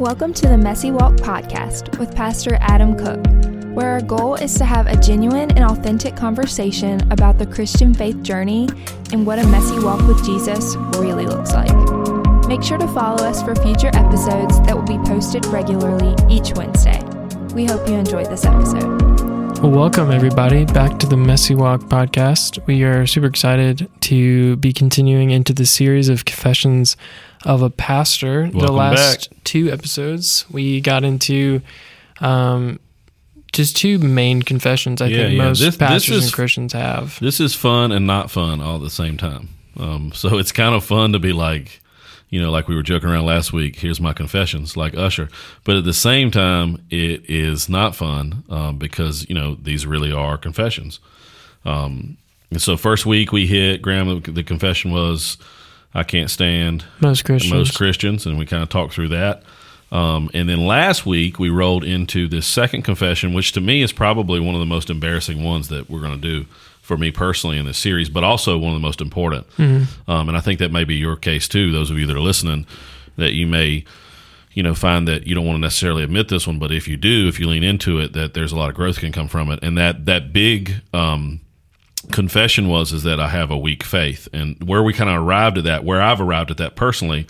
Welcome to the Messy Walk podcast with Pastor Adam Cook, where our goal is to have a genuine and authentic conversation about the Christian faith journey and what a messy walk with Jesus really looks like. Make sure to follow us for future episodes that will be posted regularly each Wednesday. We hope you enjoyed this episode. Well, welcome everybody back to the Messy Walk podcast. We are super excited to be continuing into the series of confessions of a pastor. the last back. two episodes, we got into um, just two main confessions. I Yeah, think yeah. most This- this pastors is- and Christians have. This is fun and not fun all at the same time. Um, so it's kind of fun to be like, you know, like we were joking around last week. Here's my confessions, like Usher. But at the same time, it is not fun um, because you know these really are confessions. Um, and so first week we hit Graham. The confession was, "I can't stand Most Christians. most Christians," and we kind of talked through that. Um, and then last week we rolled into this second confession, which to me is probably one of the most embarrassing ones that we're going to do for me personally in this series, but also one of the most important. Um, and I think that may be your case too. Those of you that are listening, that you may, you know, find that you don't want to necessarily admit this one, but if you do, if you lean into it, that there's a lot of growth can come from it. And that that big um, confession was is that I have a weak faith, and where we kind of arrived at that, where I've arrived at that personally,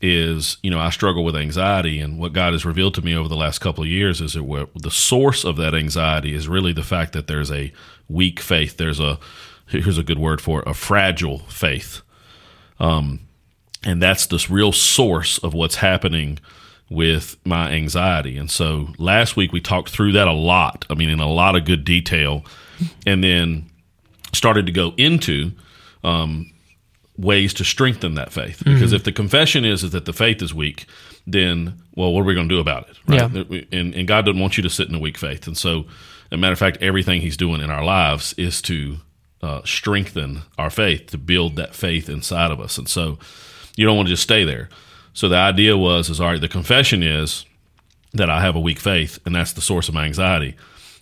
is you know I struggle with anxiety, and what God has revealed to me over the last couple of years is that the source of that anxiety is really the fact that there's a weak faith. There's a here's a good word for it, a fragile faith, um, and that's this real source of what's happening with my anxiety. And so last week we talked through that a lot. I mean, in a lot of good detail, and then started to go into um, ways to strengthen that faith. Because if the confession is, is that the faith is weak, then well, what are we going to do about it? Right? And, and God doesn't want you to sit in a weak faith. And so, as a matter of fact, everything He's doing in our lives is to uh, strengthen our faith, to build that faith inside of us. And so, you don't want to just stay there. So the idea was, is all right. The confession is that I have a weak faith, and that's the source of my anxiety.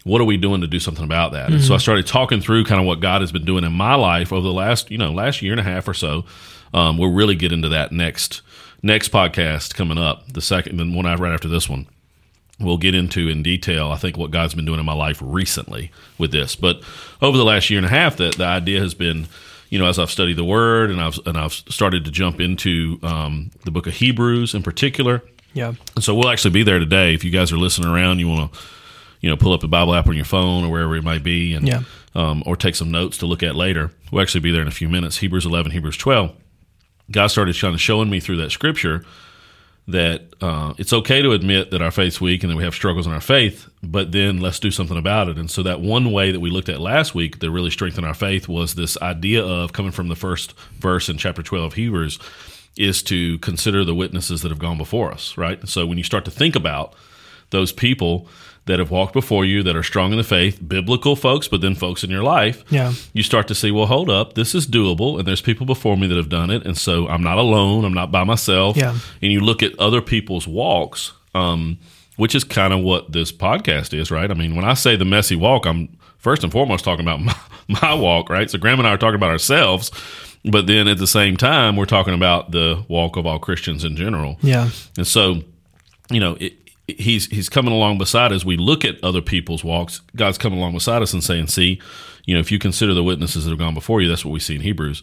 What are we doing to do something about that? And so I started talking through kind of what God has been doing in my life over the last, you know, last year and a half or so. Um, we'll really get into that next next podcast coming up, the second, the one I right after this one. We'll get into in detail. I think what God's been doing in my life recently with this, but over the last year and a half, that the idea has been, you know, as I've studied the Word and I've and I've started to jump into um, the Book of Hebrews in particular. Yeah. And so we'll actually be there today. If you guys are listening around, you want to, you know, pull up the Bible app on your phone or wherever it might be, and Yeah. um, or take some notes to look at later. We'll actually be there in a few minutes. Hebrews eleven, Hebrews twelve. God started kind of showing me through that scripture that uh, it's okay to admit that our faith's weak and that we have struggles in our faith, but then let's do something about it. And so that one way that we looked at last week that really strengthened our faith was this idea of coming from the first verse in chapter 12 of Hebrews is to consider the witnesses that have gone before us, right? So when you start to think about those people that have walked before you that are strong in the faith, biblical folks, but then folks in your life, Yeah. you start to see, well, hold up, this is doable, and there's people before me that have done it, and so I'm not alone, I'm not by myself. Yeah. And you look at other people's walks, um, which is kind of what this podcast is, right? I mean, when I say the messy walk, I'm first and foremost talking about my, my walk, right? So Graham and I are talking about ourselves, but then at the same time, we're talking about the walk of all Christians in general. Yeah. And so, you know, it, he's he's coming along beside us. We look at other people's walks. God's coming along beside us and saying, "See, you know, if you consider the witnesses that have gone before you, that's what we see in Hebrews."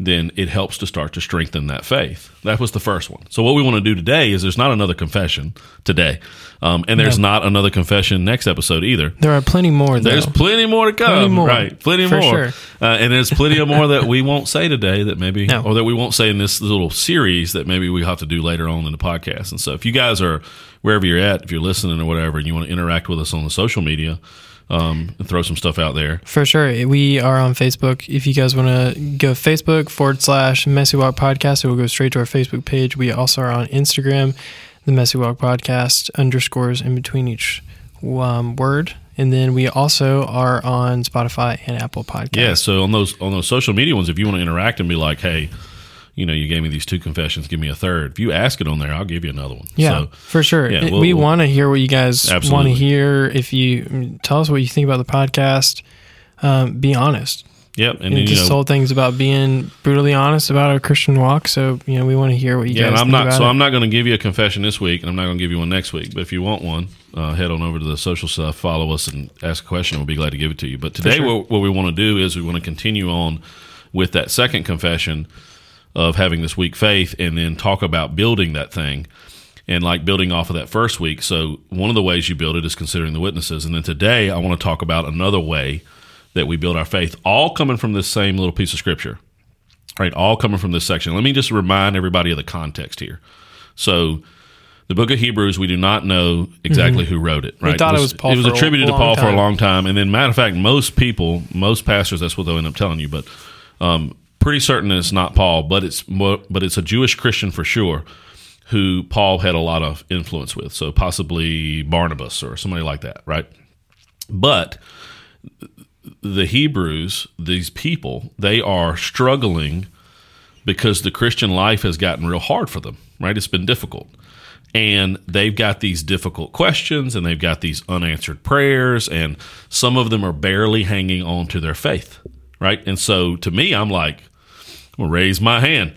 Then it helps to start to strengthen that faith. That was the first one. So what we want to do today is there's not another confession today, um, and there's not another confession next episode either. There are plenty more, though. There's plenty more to come, Plenty more. right? Plenty For more, sure. uh, and there's plenty of more that we won't say today that maybe, No. or that we won't say in this little series that maybe we have to do later on in the podcast. And so, if you guys are wherever you're at, if you're listening or whatever, and you want to interact with us on the social media, um, and throw some stuff out there, For sure. We are on Facebook. If you guys want to go Facebook forward slash Messy Walk Podcast, it will go straight to our Facebook page. We also are on Instagram, the Messy Walk Podcast, underscores in between each um, word. And then we also are on Spotify and Apple Podcasts. yeah. So on those on those social media ones, if you want to interact and be like, hey. You know, you gave me these two confessions. Give me a third. If you ask it on there, I'll give you another one. Yeah, So, for sure. yeah, we'll- we we'll- want to hear what you guys want to hear. If you tell us what you think about the podcast, um, be honest. Yep, and, And then, know, told things about being brutally honest about our Christian walk. So you know, we want to hear what you yeah, guys and I'm not. So it. I'm not going to give you a confession this week, and I'm not going to give you one next week. But if you want one, uh, head on over to the social stuff, follow us, and ask a question. We'll be glad to give it to you. But today, sure. what, what we want to do is we want to continue on with that second confession of having this weak faith, and then talk about building that thing. And like building off of that first week. So, one of the ways you build it is considering the witnesses. And then today, I want to talk about another way that we build our faith, all coming from this same little piece of scripture right? All coming from this section. Let me just remind everybody of the context here. So, the book of Hebrews, we do not know exactly who wrote it. Right? thought it was Paul It was attributed to Paul for a long time, and then matter of fact, most people, most pastors, that's what they'll end up telling you. But um, pretty certain it's not Paul, but it's but it's a Jewish Christian for sure, who Paul had a lot of influence with. So possibly Barnabas or somebody like that, right? But the Hebrews, these people, they are struggling because the Christian life has gotten real hard for them, right? It's been difficult. And they've got these difficult questions and they've got these unanswered prayers, and some of them are barely hanging on to their faith, right? And so to me, I'm like, raise my hand.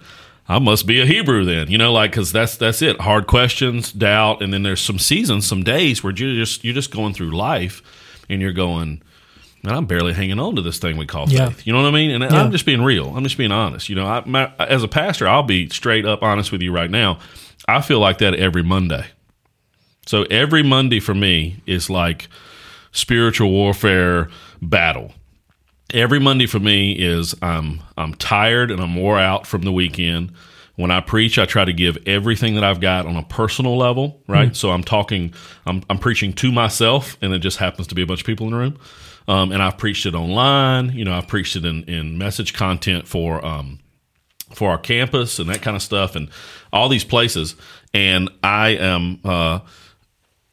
I must be a Hebrew then, you know, like because that's that's it. Hard questions, doubt, and then there's some seasons, some days where you're just you're just going through life, and you're going, man, I'm barely hanging on to this thing we call Yeah. faith. You know what I mean? And Yeah. I'm just being real. I'm just being honest. You know, I, my, as a pastor, I'll be straight up honest with you right now. I feel like that every Monday. So every Monday for me is like spiritual warfare battle. Every Monday for me is I'm I'm tired and I'm wore out from the weekend. When I preach, I try to give everything that I've got on a personal level, right? So I'm talking, I'm, I'm preaching to myself, and it just happens to be a bunch of people in the room. Um, and I've preached it online. You know, I've preached it in, in message content for um, for our campus and that kind of stuff and all these places and i am uh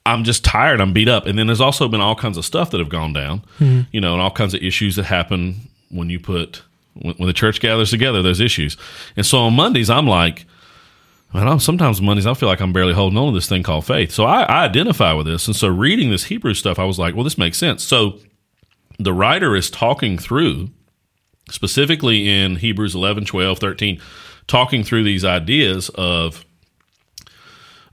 i'm just tired i'm beat up and then there's also been all kinds of stuff that have gone down you know and all kinds of issues that happen when you put when, when the church gathers together there's issues and so on mondays i'm like Man, I'm, sometimes Mondays I feel like I'm barely holding on to this thing called faith. So I, I identify with this, and so reading this Hebrew stuff, I was like, well, this makes sense. So the writer is talking through specifically in Hebrews 11, 12, 13, talking through these ideas of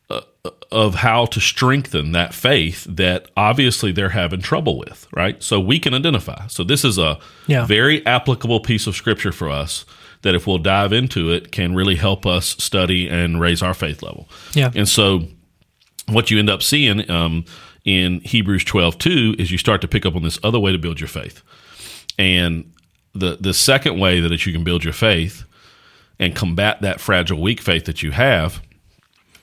uh, of how to strengthen that faith that obviously they're having trouble with, right? So we can identify. So this is a Yeah. very applicable piece of scripture for us that if we'll dive into it can really help us study and raise our faith level. Yeah. And so what you end up seeing um, in Hebrews 12, 2 is you start to pick up on this other way to build your faith. And the the second way that you can build your faith and combat that fragile, weak faith that you have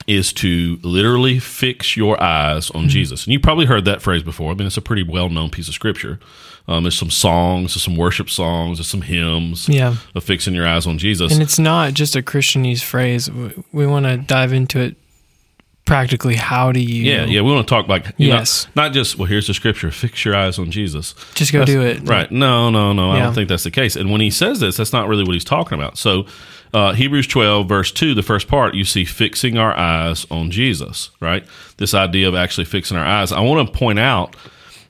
is to literally fix your eyes on Jesus. And you probably heard that phrase before. I mean, it's a pretty well known piece of scripture. Um, there's some songs, there's some worship songs, there's some hymns Yeah. of fixing your eyes on Jesus. And it's not just a Christianese phrase. We, we want to dive into it practically. How do you? yeah, yeah, we want to talk like you know, Yes. not just well. Here's the scripture: fix your eyes on Jesus. Just go That's- do it. Right. No, no, no. I don't think that's the case. And when he says this, that's not really what he's talking about. So, uh, Hebrews 12, verse 2, the first part, you see fixing our eyes on Jesus, right? This idea of actually fixing our eyes. I want to point out,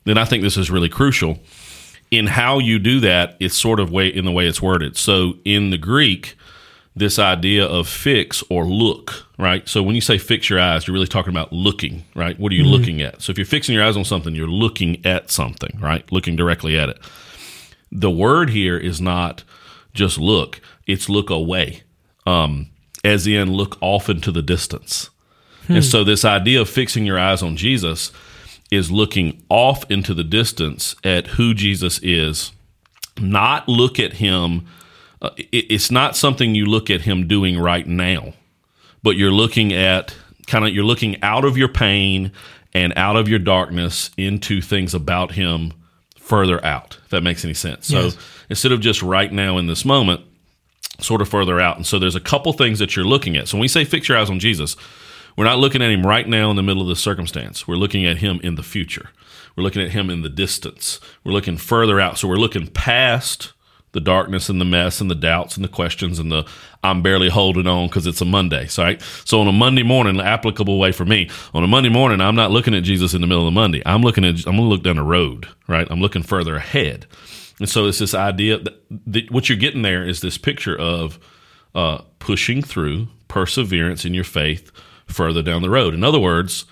and I think this is really crucial, in how you do that, it's sort of way in the way it's worded. So, in the Greek, this idea of fix or look, right? So when you say fix your eyes, you're really talking about looking, right? What are you looking at? So if you're fixing your eyes on something, you're looking at something, right? Looking directly at it. The word here is not just look, it's look away, um, as in look off into the distance. And so this idea of fixing your eyes on Jesus is looking off into the distance at who Jesus is, not look at him uh, it, it's not something you look at him doing right now, but you're looking at kind of you're looking out of your pain and out of your darkness into things about him further out. If that makes any sense. Yes. So instead of just right now in this moment, sort of further out. And so there's a couple things that you're looking at. So when we say fix your eyes on Jesus, we're not looking at him right now in the middle of the circumstance. We're looking at him in the future. We're looking at him in the distance. We're looking further out. So we're looking past the darkness and the mess and the doubts and the questions and the I'm barely holding on because it's a Monday. So, right? so on a Monday morning, applicable way for me, on a Monday morning, I'm not looking at Jesus in the middle of the Monday. I'm looking at, I'm going to look down the road, right? I'm looking further ahead. And so it's this idea that, that what you're getting there is this picture of uh, pushing through perseverance in your faith further down the road. In other words,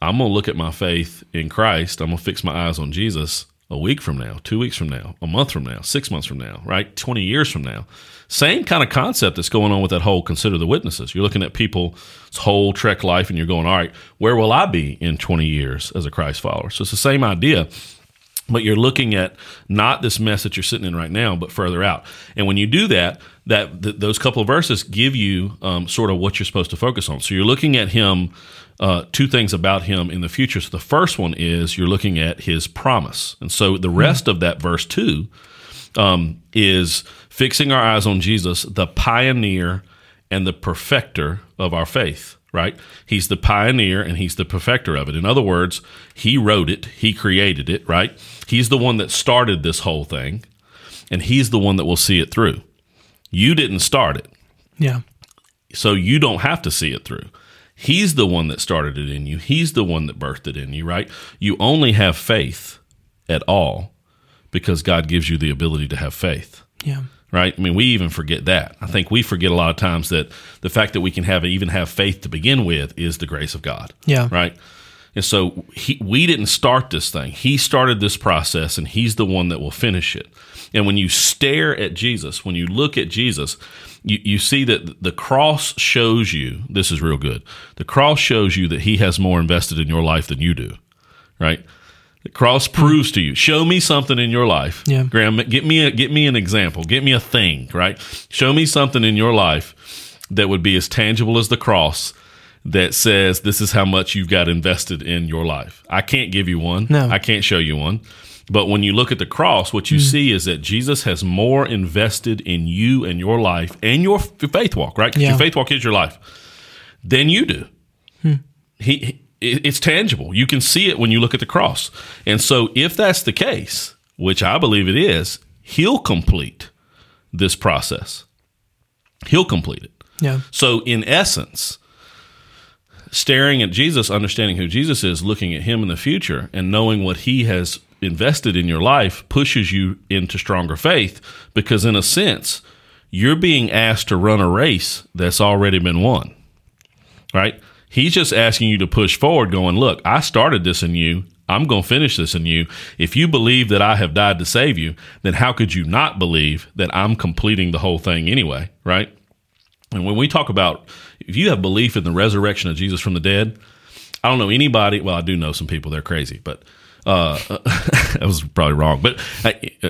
I'm going to look at my faith in Christ. I'm going to fix my eyes on Jesus a week from now, two weeks from now, a month from now, six months from now, right? 20 years from now. Same kind of concept that's going on with that whole consider the witnesses. You're looking at people's whole trek life and you're going, all right, where will I be in 20 years as a Christ follower? So it's the same idea but you're looking at not this mess that you're sitting in right now, but further out. And when you do that, that th- those couple of verses give you um, sort of what you're supposed to focus on. So you're looking at him, uh, two things about him in the future. So the first one is you're looking at his promise, and so the rest of that verse two um, is fixing our eyes on Jesus, the pioneer and the perfecter of our faith right? He's the pioneer and he's the perfecter of it. In other words, he wrote it, he created it, right? He's the one that started this whole thing, and he's the one that will see it through. You didn't start it. Yeah. So you don't have to see it through. He's the one that started it in you. He's the one that birthed it in you, right? You only have faith at all because God gives you the ability to have faith. Yeah right? I mean, we even forget that. I think we forget a lot of times that the fact that we can have even have faith to begin with is the grace of God. Yeah. Right. And so he, we didn't start this thing. He started this process and he's the one that will finish it. And when you stare at Jesus, when you look at Jesus, you, you see that the cross shows you this is real good. The cross shows you that he has more invested in your life than you do. Right? The cross proves to you. Show me something in your life. Yeah. Graham, get me a, get me an example. Get me a thing, right? Show me something in your life that would be as tangible as the cross that says this is how much you've got invested in your life. I can't give you one. No. I can't show you one. But when you look at the cross, what you mm. see is that Jesus has more invested in you and your life and your faith walk, right? Because yeah. your faith walk is your life than you do. Hmm. He it's tangible. You can see it when you look at the cross. And so, if that's the case, which I believe it is, he'll complete this process. He'll complete it. Yeah. So, in essence, staring at Jesus, understanding who Jesus is, looking at him in the future, and knowing what he has invested in your life pushes you into stronger faith because, in a sense, you're being asked to run a race that's already been won. Right? He's just asking you to push forward, going, Look, I started this in you. I'm going to finish this in you. If you believe that I have died to save you, then how could you not believe that I'm completing the whole thing anyway? Right? And when we talk about if you have belief in the resurrection of Jesus from the dead, I don't know anybody. Well, I do know some people. They're crazy, but uh, that was probably wrong, but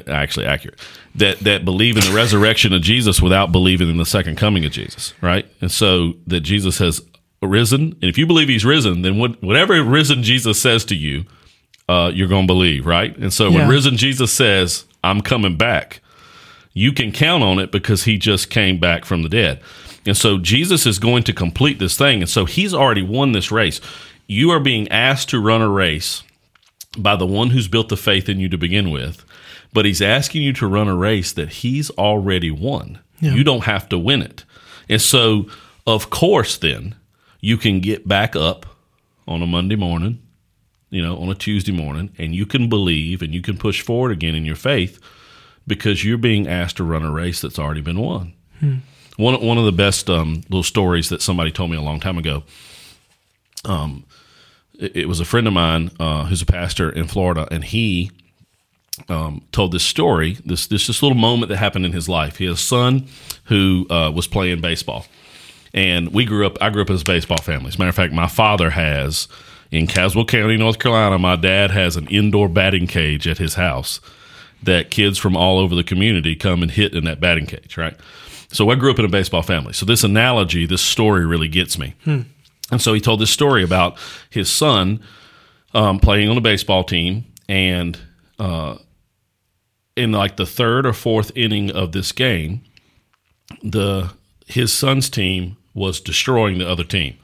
actually accurate. That that believe in the resurrection of Jesus without believing in the second coming of Jesus, right? And so that Jesus has risen. And if you believe he's risen, then what, whatever risen Jesus says to you, uh, you're going to believe, right? And so yeah. when risen Jesus says, I'm coming back, you can count on it because he just came back from the dead. And so Jesus is going to complete this thing. And so he's already won this race. You are being asked to run a race by the one who's built the faith in you to begin with, but he's asking you to run a race that he's already won. Yeah. You don't have to win it. And so, of course, then, you can get back up on a Monday morning, you know, on a Tuesday morning, and you can believe and you can push forward again in your faith because you're being asked to run a race that's already been won. Hmm. One one of the best um, little stories that somebody told me a long time ago. Um, it, it was a friend of mine uh, who's a pastor in Florida, and he um, told this story. This this this little moment that happened in his life. He has a son who uh, was playing baseball and we grew up, I grew up as a baseball family. As a matter of fact, my father has in Caswell County, North Carolina, my dad has an indoor batting cage at his house that kids from all over the community come and hit in that batting cage, right? So I grew up in a baseball family. So this analogy, this story really gets me. Hmm. And so he told this story about his son um, playing on a baseball team and uh, in like the third or fourth inning of this game, the his son's team was destroying the other team.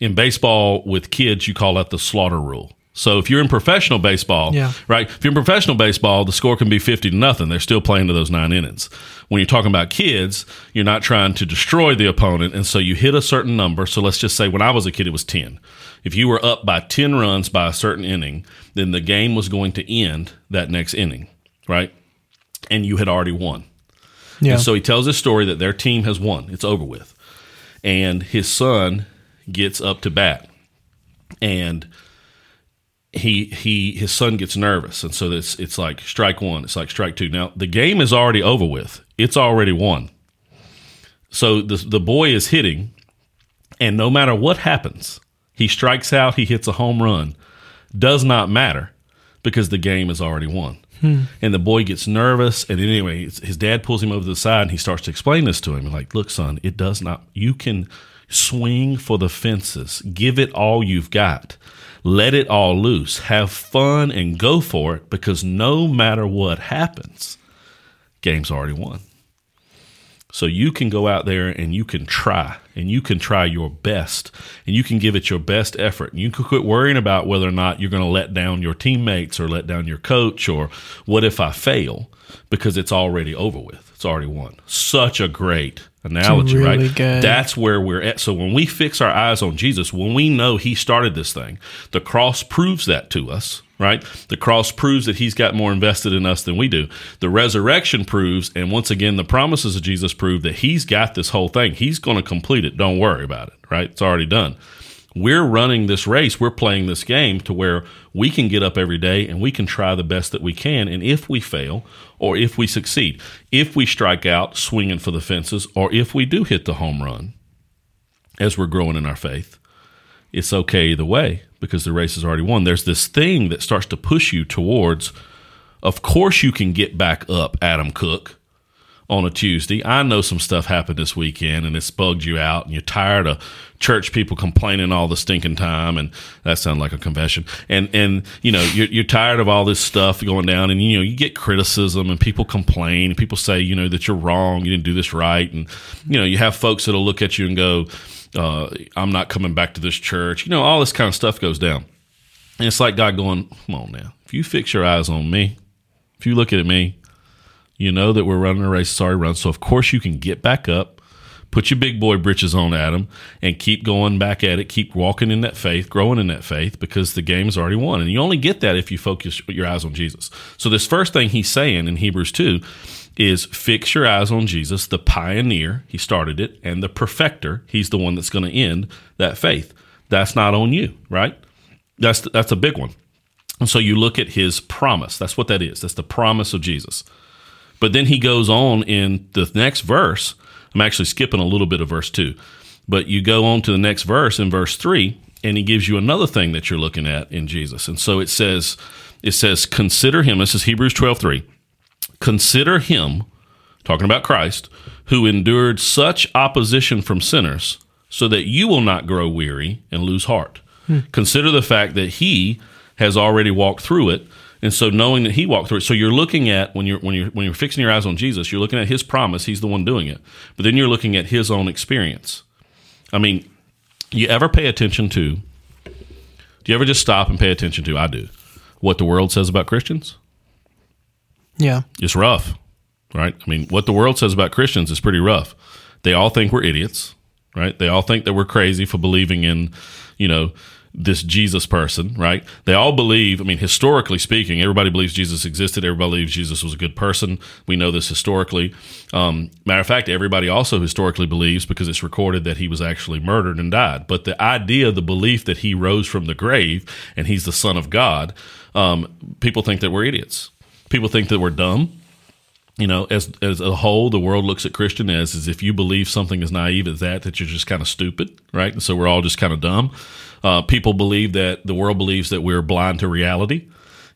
In baseball with kids, you call that the slaughter rule. So if you're in professional baseball, yeah. right? If you're in professional baseball, the score can be 50 to nothing. They're still playing to those nine innings. When you're talking about kids, you're not trying to destroy the opponent. And so you hit a certain number. So let's just say when I was a kid, it was 10. If you were up by 10 runs by a certain inning, then the game was going to end that next inning, right? and you had already won. Yeah. And so he tells this story that their team has won. It's over with. And his son gets up to bat. And he he his son gets nervous. And so it's it's like strike one, it's like strike two. Now the game is already over with. It's already won. So the the boy is hitting, and no matter what happens, he strikes out, he hits a home run. Does not matter because the game is already won. Hmm. And the boy gets nervous. And anyway, his his dad pulls him over to the side and he starts to explain this to him. Like, look, son, it does not, you can swing for the fences, give it all you've got, let it all loose, have fun and go for it because no matter what happens, game's already won. So you can go out there and you can try and you can try your best and you can give it your best effort. And you can quit worrying about whether or not you're going to let down your teammates or let down your coach or what if I fail because it's already over with. It's already won. Such a great analogy, really right? good. That's where we're at. So when we fix our eyes on Jesus, when we know he started this thing, the cross proves that to us, right? The cross proves that he's got more invested in us than we do. The resurrection proves, and once again, the promises of Jesus prove that he's got this whole thing. He's going to complete it. Don't worry about it, right? It's already done. We're running this race, we're playing this game to where we can get up every day and we can try the best that we can. And if we fail, or if we succeed, if we strike out swinging for the fences, or if we do hit the home run as we're growing in our faith, it's okay either way because the race is already won. There's this thing that starts to push you towards, of course, you can get back up, Adam Cook, on a Tuesday. I know some stuff happened this weekend and it's bugged you out and you're tired of church people complaining all the stinking time. And that sounds like a confession. And, and, you know, you're, you're tired of all this stuff going down and, you know, you get criticism and people complain and people say, you know, that you're wrong. You didn't do this right. And, you know, you have folks that'll look at you and go, uh, I'm not coming back to this church. You know, all this kind of stuff goes down. And it's like God going, come on now. If you fix your eyes on me, if you look at me, you know that we're running a race sorry run. So, of course, you can get back up, put your big boy britches on, Adam, and keep going back at it. Keep walking in that faith, growing in that faith because the game is already won. And you only get that if you focus your eyes on Jesus. So, this first thing he's saying in Hebrews 2 is fix your eyes on Jesus, the pioneer, he started it, and the perfecter, he's the one that's going to end that faith. That's not on you, right? That's that's a big one. And so you look at his promise. That's what that is. That's the promise of Jesus. But then he goes on in the next verse. I'm actually skipping a little bit of verse 2. But you go on to the next verse in verse 3 and he gives you another thing that you're looking at in Jesus. And so it says it says consider him. This is Hebrews 12:3. Consider him talking about Christ who endured such opposition from sinners so that you will not grow weary and lose heart. Hmm. Consider the fact that he has already walked through it and so knowing that he walked through it, so you're looking at when you're when you're when you're fixing your eyes on Jesus, you're looking at his promise, he's the one doing it. But then you're looking at his own experience. I mean, you ever pay attention to do you ever just stop and pay attention to I do what the world says about Christians? Yeah. It's rough, right? I mean, what the world says about Christians is pretty rough. They all think we're idiots, right? They all think that we're crazy for believing in, you know, this Jesus person, right? They all believe, I mean, historically speaking, everybody believes Jesus existed. Everybody believes Jesus was a good person. We know this historically. Um, matter of fact, everybody also historically believes because it's recorded that he was actually murdered and died. But the idea, the belief that he rose from the grave and he's the Son of God, um, people think that we're idiots. People think that we're dumb you know, as as a whole, the world looks at Christian as as if you believe something as naive as that, that you're just kind of stupid, right? And so we're all just kind of dumb. Uh, people believe that the world believes that we're blind to reality,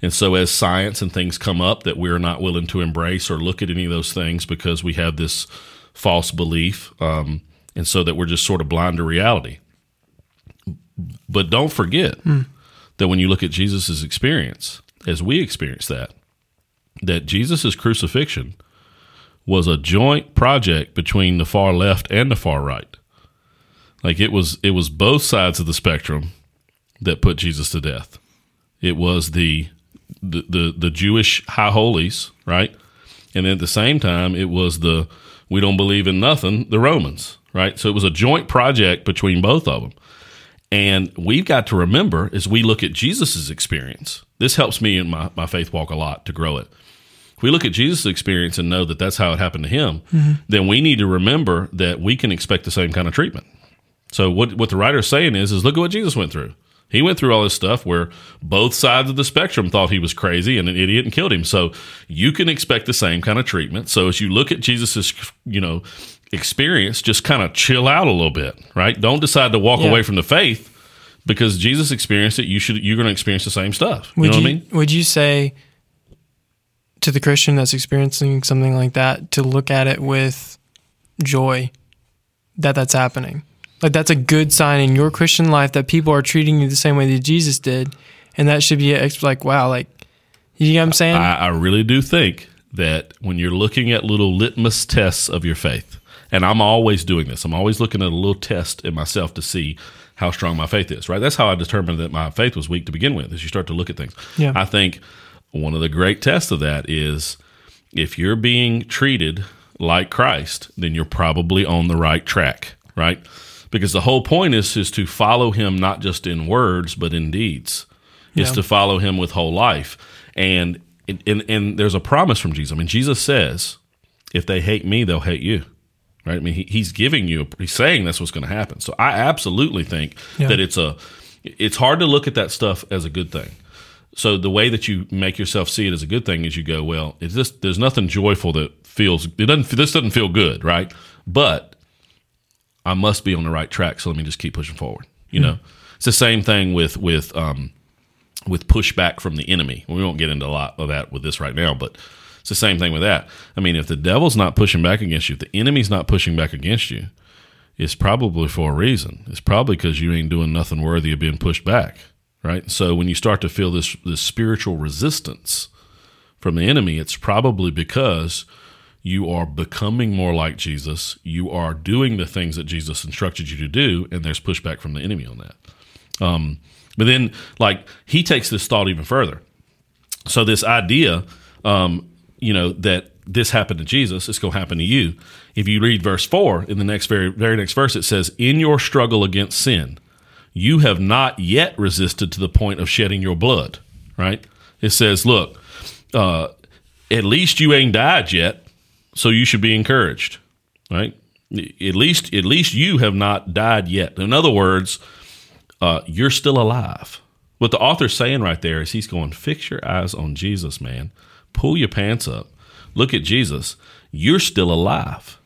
and so as science and things come up, that we're not willing to embrace or look at any of those things because we have this false belief, um, and so that we're just sort of blind to reality. But don't forget that when you look at Jesus' experience, as we experience that, that Jesus' crucifixion was a joint project between the far left and the far right. Like it was it was both sides of the spectrum that put Jesus to death. It was the the the, the Jewish high holies, right? And at the same time it was the we don't believe in nothing, the Romans, right? So it was a joint project between both of them. And we've got to remember as we look at Jesus' experience, this helps me in my, my faith walk a lot to grow it. if we look at Jesus' experience and know that that's how it happened to him, mm-hmm. then we need to remember that we can expect the same kind of treatment. So what what the writer is saying is is look at what Jesus went through. He went through all this stuff where both sides of the spectrum thought he was crazy and an idiot and killed him. So you can expect the same kind of treatment. So as you look at Jesus's, you know, experience, just kind of chill out a little bit, right? Don't decide to walk Yeah. away from the faith because Jesus experienced it. You should you're going to experience the same stuff. You Would know you, what I mean? Would you say to the Christian that's experiencing something like that to look at it with joy that that's happening? Like that's a good sign in your Christian life that people are treating you the same way that Jesus did, and that should be like wow, like you know what I'm saying? I, I really do think that when you're looking at little litmus tests of your faith, and I'm always doing this, I'm always looking at a little test in myself to see how strong my faith is, right? That's how I determined that my faith was weak to begin with, as you start to look at things. Yeah. I think one of the great tests of that is if you're being treated like Christ, then you're probably on the right track, right? Because the whole point is is to follow him not just in words but in deeds. Is to follow him with whole life. And and and there's a promise from Jesus. I mean, Jesus says, if they hate me, they'll hate you. Right? I mean, he, he's giving you, he's saying that's what's going to happen. So I absolutely think Yeah. that it's a, it's hard to look at that stuff as a good thing. So the way that you make yourself see it as a good thing is you go, well, it's just there's nothing joyful that feels it doesn't this doesn't feel good, right? But I must be on the right track, so let me just keep pushing forward. You know, it's the same thing with with um, with pushback from the enemy. We won't get into a lot of that with this right now, but it's the same thing with that. I mean, if the devil's not pushing back against you, if the enemy's not pushing back against you, it's probably for a reason. It's probably because you ain't doing nothing worthy of being pushed back, right? So when you start to feel this this spiritual resistance from the enemy, it's probably because you are becoming more like Jesus. You are doing the things that Jesus instructed you to do, and there's pushback from the enemy on that. Um, but then, like, he takes this thought even further. So, this idea, um, you know, that this happened to Jesus, it's going to happen to you. If you read verse 4, in the next very, very next verse, it says, In your struggle against sin, you have not yet resisted to the point of shedding your blood, right? It says, Look, uh, at least you ain't died yet, so you should be encouraged, right? At least, at least you have not died yet. In other words, uh, you're still alive. What the author's saying right there is he's going, fix your eyes on Jesus, man. Pull your pants up. Look at Jesus. You're still alive.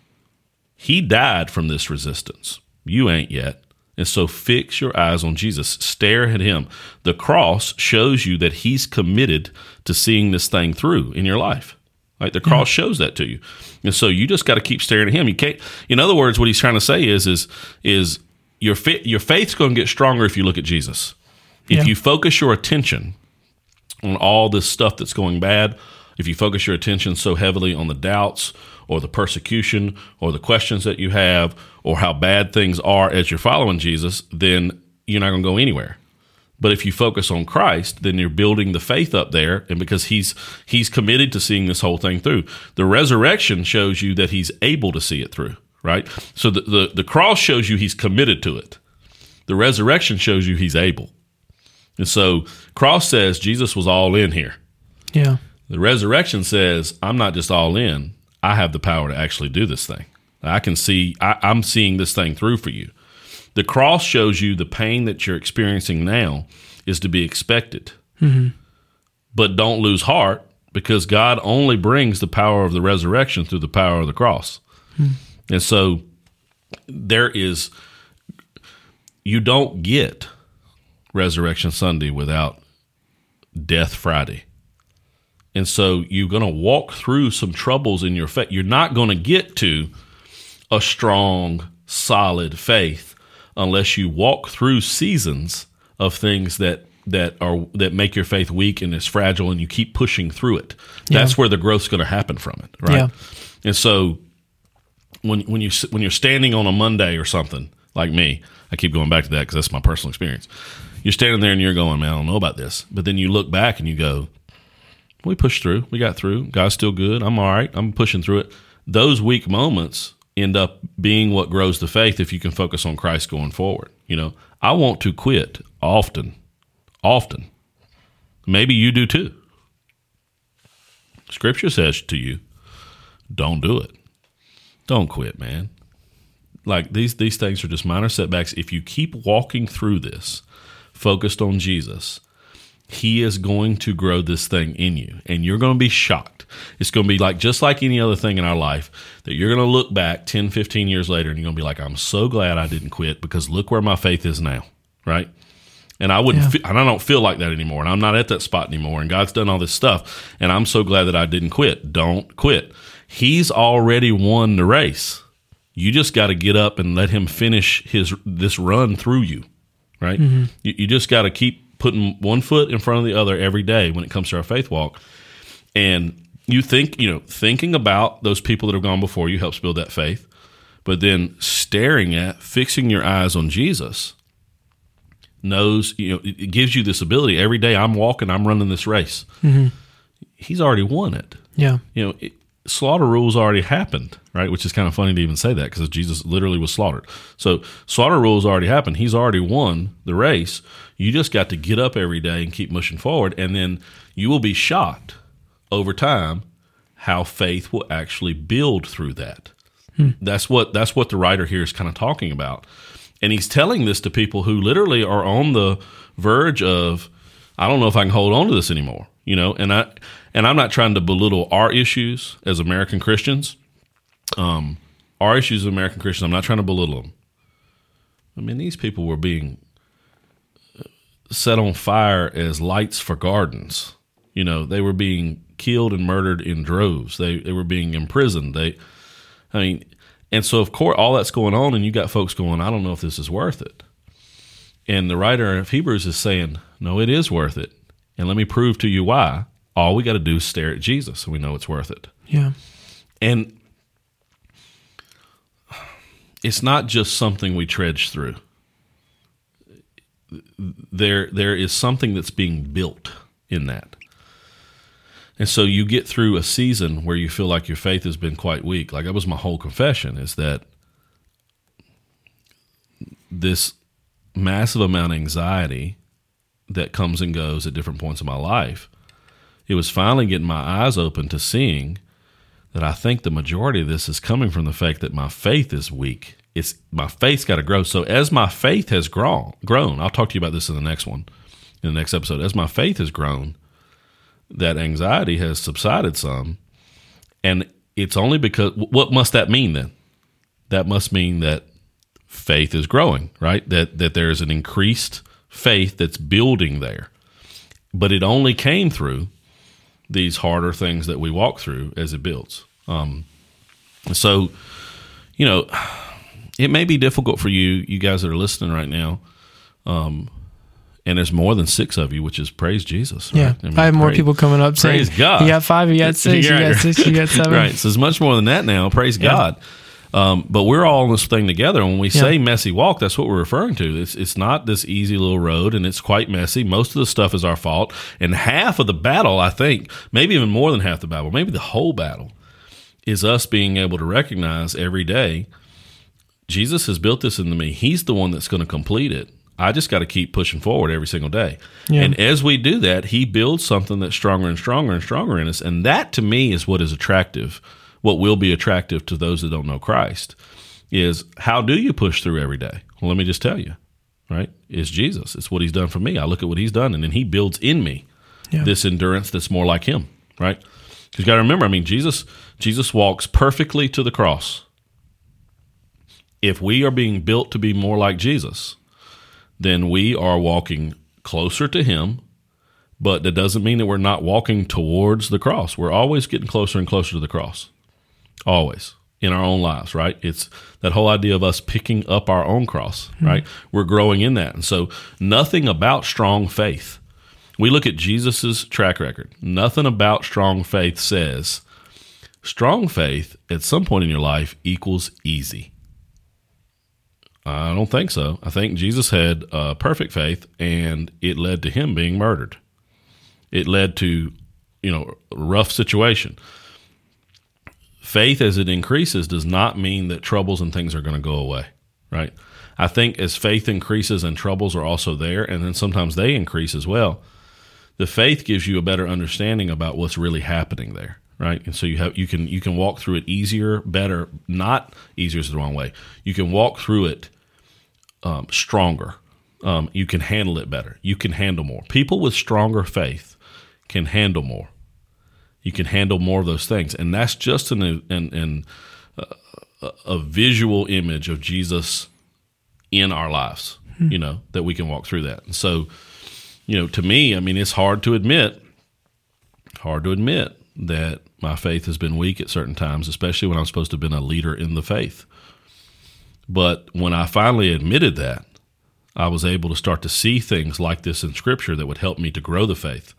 He died from this resistance. You ain't yet. And so fix your eyes on Jesus. Stare at him. The cross shows you that he's committed to seeing this thing through in your life. Right? The cross shows that to you. And so you just got to keep staring at him. You can't in other words, what he's trying to say is is is your fa- your faith's going to get stronger if you look at Jesus. If Yeah. you focus your attention on all this stuff that's going bad, if you focus your attention so heavily on the doubts or the persecution or the questions that you have or how bad things are as you're following Jesus, then you're not going to go anywhere. But if you focus on Christ, then you're building the faith up there, and because he's he's committed to seeing this whole thing through. The resurrection shows you that he's able to see it through, right? So the the, the cross shows you he's committed to it. The resurrection shows you he's able. And so cross says Jesus was all in here. yeah. The resurrection says, I'm not just all in, I have the power to actually do this thing. I can see, I, I'm seeing this thing through for you. The cross shows you the pain that you're experiencing now is to be expected. Mm-hmm. But don't lose heart because God only brings the power of the resurrection through the power of the cross. Hmm. And so there is, you don't get Resurrection Sunday without Death Friday. And so you're going to walk through some troubles in your faith. You're not going to get to a strong, solid faith unless you walk through seasons of things that that are that make your faith weak and is fragile and you keep pushing through it. That's where the growth's going to happen from it, right? Yeah. And so when when you when you're standing on a Monday or something like me, I keep going back to that because that's my personal experience. You're standing there and you're going, man, I don't know about this, but then you look back and you go, we pushed through, we got through. God's still good. I'm all right. I'm pushing through it. Those weak moments end up being what grows the faith if you can focus on Christ going forward. You know, I want to quit often, often. Maybe you do too. Scripture says to you, don't do it. Don't quit, man. Like these these things are just minor setbacks. If you keep walking through this, focused on Jesus, he is going to grow this thing in you and you're going to be shocked. It's going to be like just like any other thing in our life that you're going to look back 10, 15 years later and you're going to be like I'm so glad I didn't quit because look where my faith is now, right? And I wouldn't, Yeah. fe- and I don't feel like that anymore. And I'm not at that spot anymore. And God's done all this stuff. And I'm so glad that I didn't quit. Don't quit. He's already won the race. You just got to get up and let him finish his this run through you, right? Mm-hmm. You, you just got to keep putting one foot in front of the other every day when it comes to our faith walk. And you think, you know, thinking about those people that have gone before you helps build that faith. But then staring at, fixing your eyes on Jesus knows, you know, it, gives you this ability. Every day I'm walking, I'm running this race. Mm-hmm. He's already won it. Yeah. You know, it, slaughter rules already happened, right? Which is kind of funny to even say that because Jesus literally was slaughtered. So slaughter rules already happened. He's already won the race. You just got to get up every day and keep pushing forward, and then you will be shocked over time how faith will actually build through that. Hmm. That's what that's what the writer here is kind of talking about. And he's telling this to people who literally are on the verge of I don't know if I can hold on to this anymore, you know, and I and I'm not trying to belittle our issues as American Christians. Um our issues as American Christians, I'm not trying to belittle them. I mean, these people were being uh, set on fire as lights for gardens. You know, they were being killed and murdered in droves. They they were being imprisoned. They I mean, and so of course all that's going on, and you got folks going, I don't know if this is worth it. And the writer of Hebrews is saying, No, it is worth it. And let me prove to you why. All we got to do is stare at Jesus, and we know it's worth it. Yeah. And it's not just something we trudge through. There, there is something that's being built in that. And so you get through a season where you feel like your faith has been quite weak. Like that was my whole confession is that this massive amount of anxiety that comes and goes at different points in my life. It was finally getting my eyes open to seeing that I think the majority of this is coming from the fact that my faith is weak. It's my faith's got to grow. So as my faith has grown, grown, I'll talk to you about this in the next one, in the next episode. As my faith has grown, that anxiety has subsided some, and it's only because what must that mean then? That must mean that faith is growing, right? That that there is an increased faith that's building there, but it only came through these harder things that we walk through as it builds. Um, so, you know, it may be difficult for you, you guys that are listening right now. Um, and there's more than six of you, which is praise Jesus. Right? Yeah. I mean, I have more praise- people coming up saying, praise God. You got five, you got six, you got six, you got seven. right. So it's much more than that now. Praise God. Um, but we're all in this thing together. When we say messy walk, that's what we're referring to. It's it's not this easy little road, and it's quite messy. Most of the stuff is our fault, and half of the battle, I think, maybe even more than half the battle, maybe the whole battle, is us being able to recognize every day. Jesus has built this into me. He's the one that's going to complete it. I just got to keep pushing forward every single day. Yeah. And as we do that, he builds something that's stronger and stronger and stronger in us. And that to me is what is attractive, what will be attractive to those that don't know Christ, is how do you push through every day? Well, let me just tell you, right? It's Jesus. It's what he's done for me. I look at what he's done, and then he builds in me Yeah. this endurance that's more like him, right? Because you got to remember, I mean, Jesus, Jesus walks perfectly to the cross. If we are being built to be more like Jesus, then we are walking closer to him, but that doesn't mean that we're not walking towards the cross. We're always getting closer and closer to the cross. Always in our own lives, right? It's that whole idea of us picking up our own cross, right? We're growing in that. And so nothing about strong faith. We look at Jesus's track record. Nothing about strong faith says strong faith at some point in your life equals easy. I don't think so. I think Jesus had uh, perfect faith, and it led to him being murdered. It led to, you know, a rough situation. Faith, as it increases, does not mean that troubles and things are going to go away, right? I think as faith increases and troubles are also there, and then sometimes they increase as well. The faith gives you a better understanding about what's really happening there, right? And so you have you can you can walk through it easier, better, not easier is the wrong way. You can walk through it um, stronger. Um, you can handle it better. You can handle more. People with stronger faith can handle more. You can handle more of those things, and that's just an an, an uh, a visual image of Jesus in our lives. You know that we can walk through that, and so you know, to me, I mean, it's hard to admit, hard to admit that my faith has been weak at certain times, especially when I'm supposed to have been a leader in the faith. But when I finally admitted that, I was able to start to see things like this in Scripture that would help me to grow the faith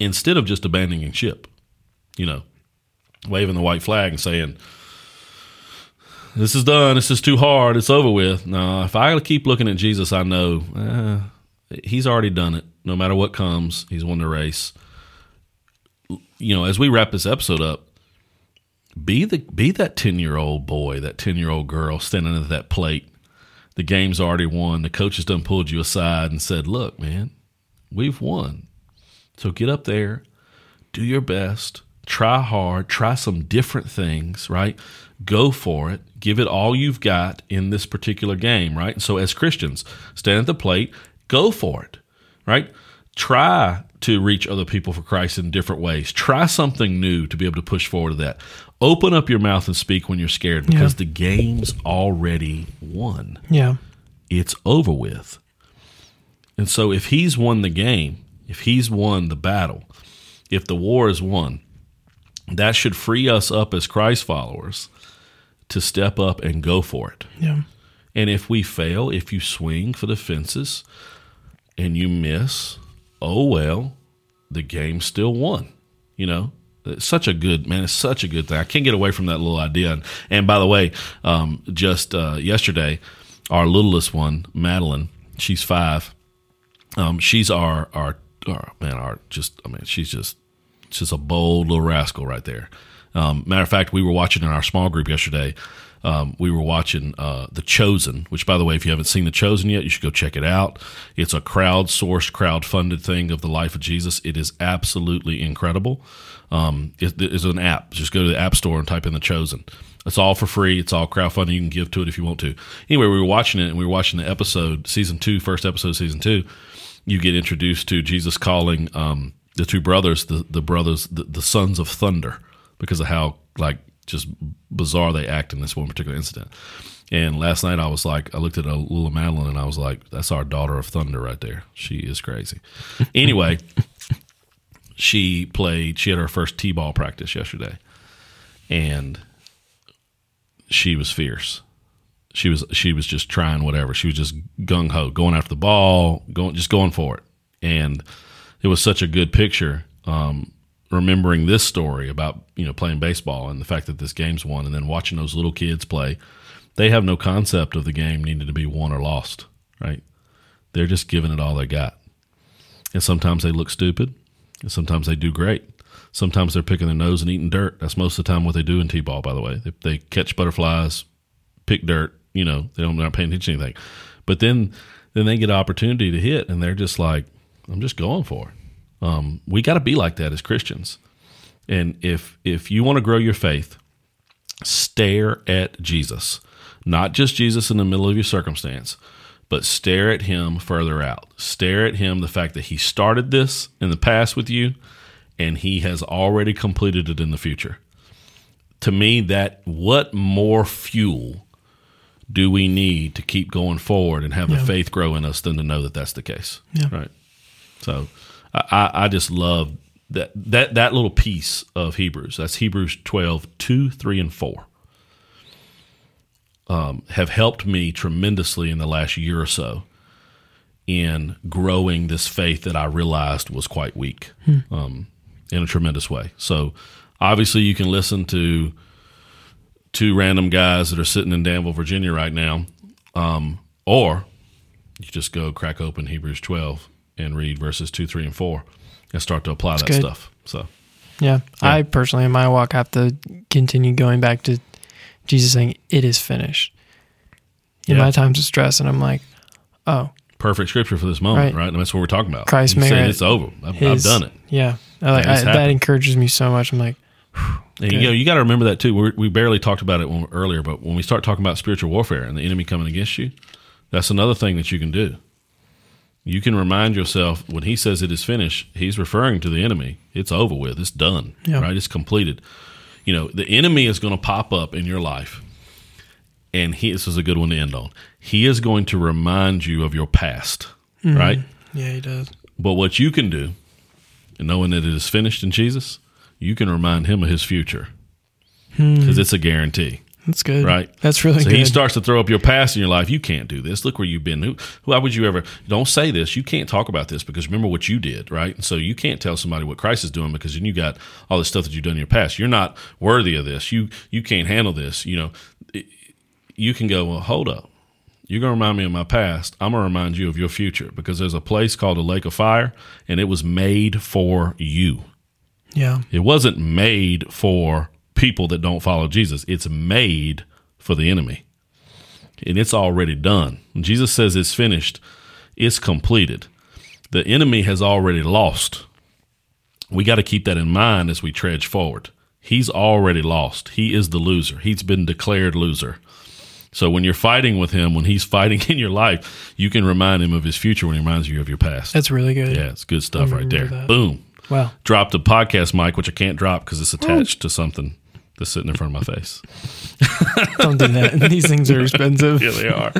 instead of just abandoning ship, you know, waving the white flag and saying, This is done. This is too hard. It's over with. No, if I keep looking at Jesus, I know eh, he's already done it. No matter what comes, he's won the race. You know, as we wrap this episode up, be the be that 10 year old boy, that 10 year old girl standing at that plate. The game's already won. The coach has done pulled you aside and said, Look, man, we've won. So get up there, do your best, try hard, try some different things, right? Go for it, give it all you've got in this particular game, right? And so as Christians, stand at the plate, go for it, right? Try to reach other people for Christ in different ways. Try something new to be able to push forward to that. Open up your mouth and speak when you're scared because Yeah. the game's already won. Yeah. It's over with. And so if he's won the game, if he's won the battle, if the war is won, that should free us up as Christ followers to step up and go for it. Yeah. And if we fail, if you swing for the fences and you miss, oh well, the game's still won. You know, it's such a good man. It's such a good thing. I can't get away from that little idea. And, and by the way, um, just uh, yesterday, our littlest one, Madeline, she's five. Um, she's our, our our man, just I mean, she's just just a bold little rascal right there. Um, matter of fact, we were watching in our small group yesterday. Um, we were watching uh, The Chosen, which, by the way, if you haven't seen The Chosen yet, you should go check it out. It's a crowd-sourced, crowd-funded thing of the life of Jesus. It is absolutely incredible. Um, it, it's an app. Just go to the App Store and type in The Chosen. It's all for free. It's all crowdfunding. You can give to it if you want to. Anyway, we were watching it, and we were watching the episode, season two, first episode, season two. You get introduced to Jesus calling um, the two brothers, the, the brothers, the, the sons of thunder, because of how like just bizarre they act in this one particular incident. And last night I was like, I looked at a little Madeline and I was like, that's our daughter of thunder right there. She is crazy. anyway, she played, she had her first T ball practice yesterday. And she was fierce. She was she was just trying whatever. She was just gung ho, going after the ball, going just going for it. And it was such a good picture. Um, remembering this story about you know playing baseball and the fact that this game's won, and then watching those little kids play, they have no concept of the game needing to be won or lost, right? They're just giving it all they got, and sometimes they look stupid, and sometimes they do great. Sometimes they're picking their nose and eating dirt. That's most of the time what they do in t-ball. By the way, they, they catch butterflies, pick dirt. You know, they don't not paying attention to anything. But then then they get an opportunity to hit, and they're just like, I'm just going for it. Um, we got to be like that as Christians. And if if you want to grow your faith, stare at Jesus, not just Jesus in the middle of your circumstance, but stare at him further out. Stare at him the fact that he started this in the past with you, and he has already completed it in the future. To me, that what more fuel do we need to keep going forward and have the faith grow in us than to know that that's the case? Yeah. Right. So I, I just love that that that little piece of Hebrews. That's Hebrews 12, 2, 3, and 4. Um, have helped me tremendously in the last year or so in growing this faith that I realized was quite weak um, in a tremendous way. So obviously you can listen to two random guys that are sitting in Danville, Virginia right now, um, or you just go crack open Hebrews 12 and read verses 2, 3, and 4 and start to apply that good. stuff. So, Yeah. Yeah. I personally, in my walk, have to continue going back to Jesus saying, It is finished. In Yeah. my times of stress, and I'm like, Oh, perfect scripture for this moment, Right. right? And that's what we're talking about. Christ He's may saying it's over. I've, I've done it. Yeah, I like, I, that encourages me so much. I'm like, And you know, you got to remember that too. We're, we barely talked about it when, earlier, but when we start talking about spiritual warfare and the enemy coming against you, that's another thing that you can do. You can remind yourself when he says it is finished, he's referring to the enemy. It's over with. It's done. Yeah. Right? It's completed. You know, the enemy is going to pop up in your life, and he, this is a good one to end on. He is going to remind you of your past, mm-hmm. right? yeah, he does. But what you can do, and knowing that it is finished in Jesus, you can remind him of his future hmm. because it's a guarantee, That's good. right? That's really so good. he starts to throw up your past in your life. You can't do this. Look where you've been. Who, why would you ever? Don't say this. You can't talk about this because remember what you did, right? So you can't tell somebody what Christ is doing because then you got all this stuff that you've done in your past. You're not worthy of this. You you can't handle this. You know, it- you can go. Well, hold up. You're going to remind me of my past. I'm going to remind you of your future because there's a place called a lake of fire, and it was made for you. Yeah, It wasn't made for people that don't follow Jesus. It's made for the enemy. And it's already done. When Jesus says it's finished, it's completed. The enemy has already lost. We got to keep that in mind as we trudge forward. He's already lost. He is the loser. He's been declared loser. So when you're fighting with him, when he's fighting in your life, you can remind him of his future when he reminds you of your past. that's really good. yeah, it's good stuff right there. that. Boom Wow. dropped a podcast mic, which I can't drop because it's attached to something that's sitting in front of my face. Don't do that. These things are expensive. Yeah, they are.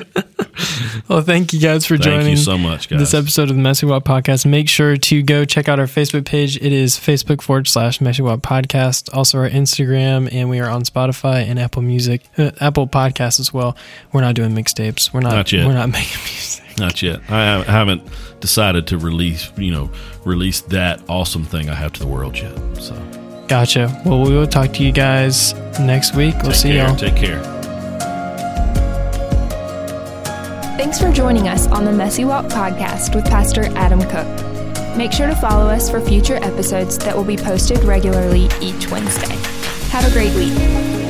Well, thank you guys for Thank joining you so much, guys. this episode of the Messy Walk Podcast. Make sure to go check out our Facebook page. It is Facebook forward slash Messy Walk Podcast. Also our Instagram, and we are on Spotify and Apple Music, uh, Apple Podcasts as well. We're not doing mixtapes. We're not. Not yet. We're not making music. Not yet. I haven't decided to release, you know, release that awesome thing I have to the world yet. So Gotcha. Well, we will talk to you guys next week. We'll take see care. y'all. Take care. Thanks for joining us on the Messy Walk podcast with Pastor Adam Cook. Make sure to follow us for future episodes that will be posted regularly each Wednesday. Have a great week.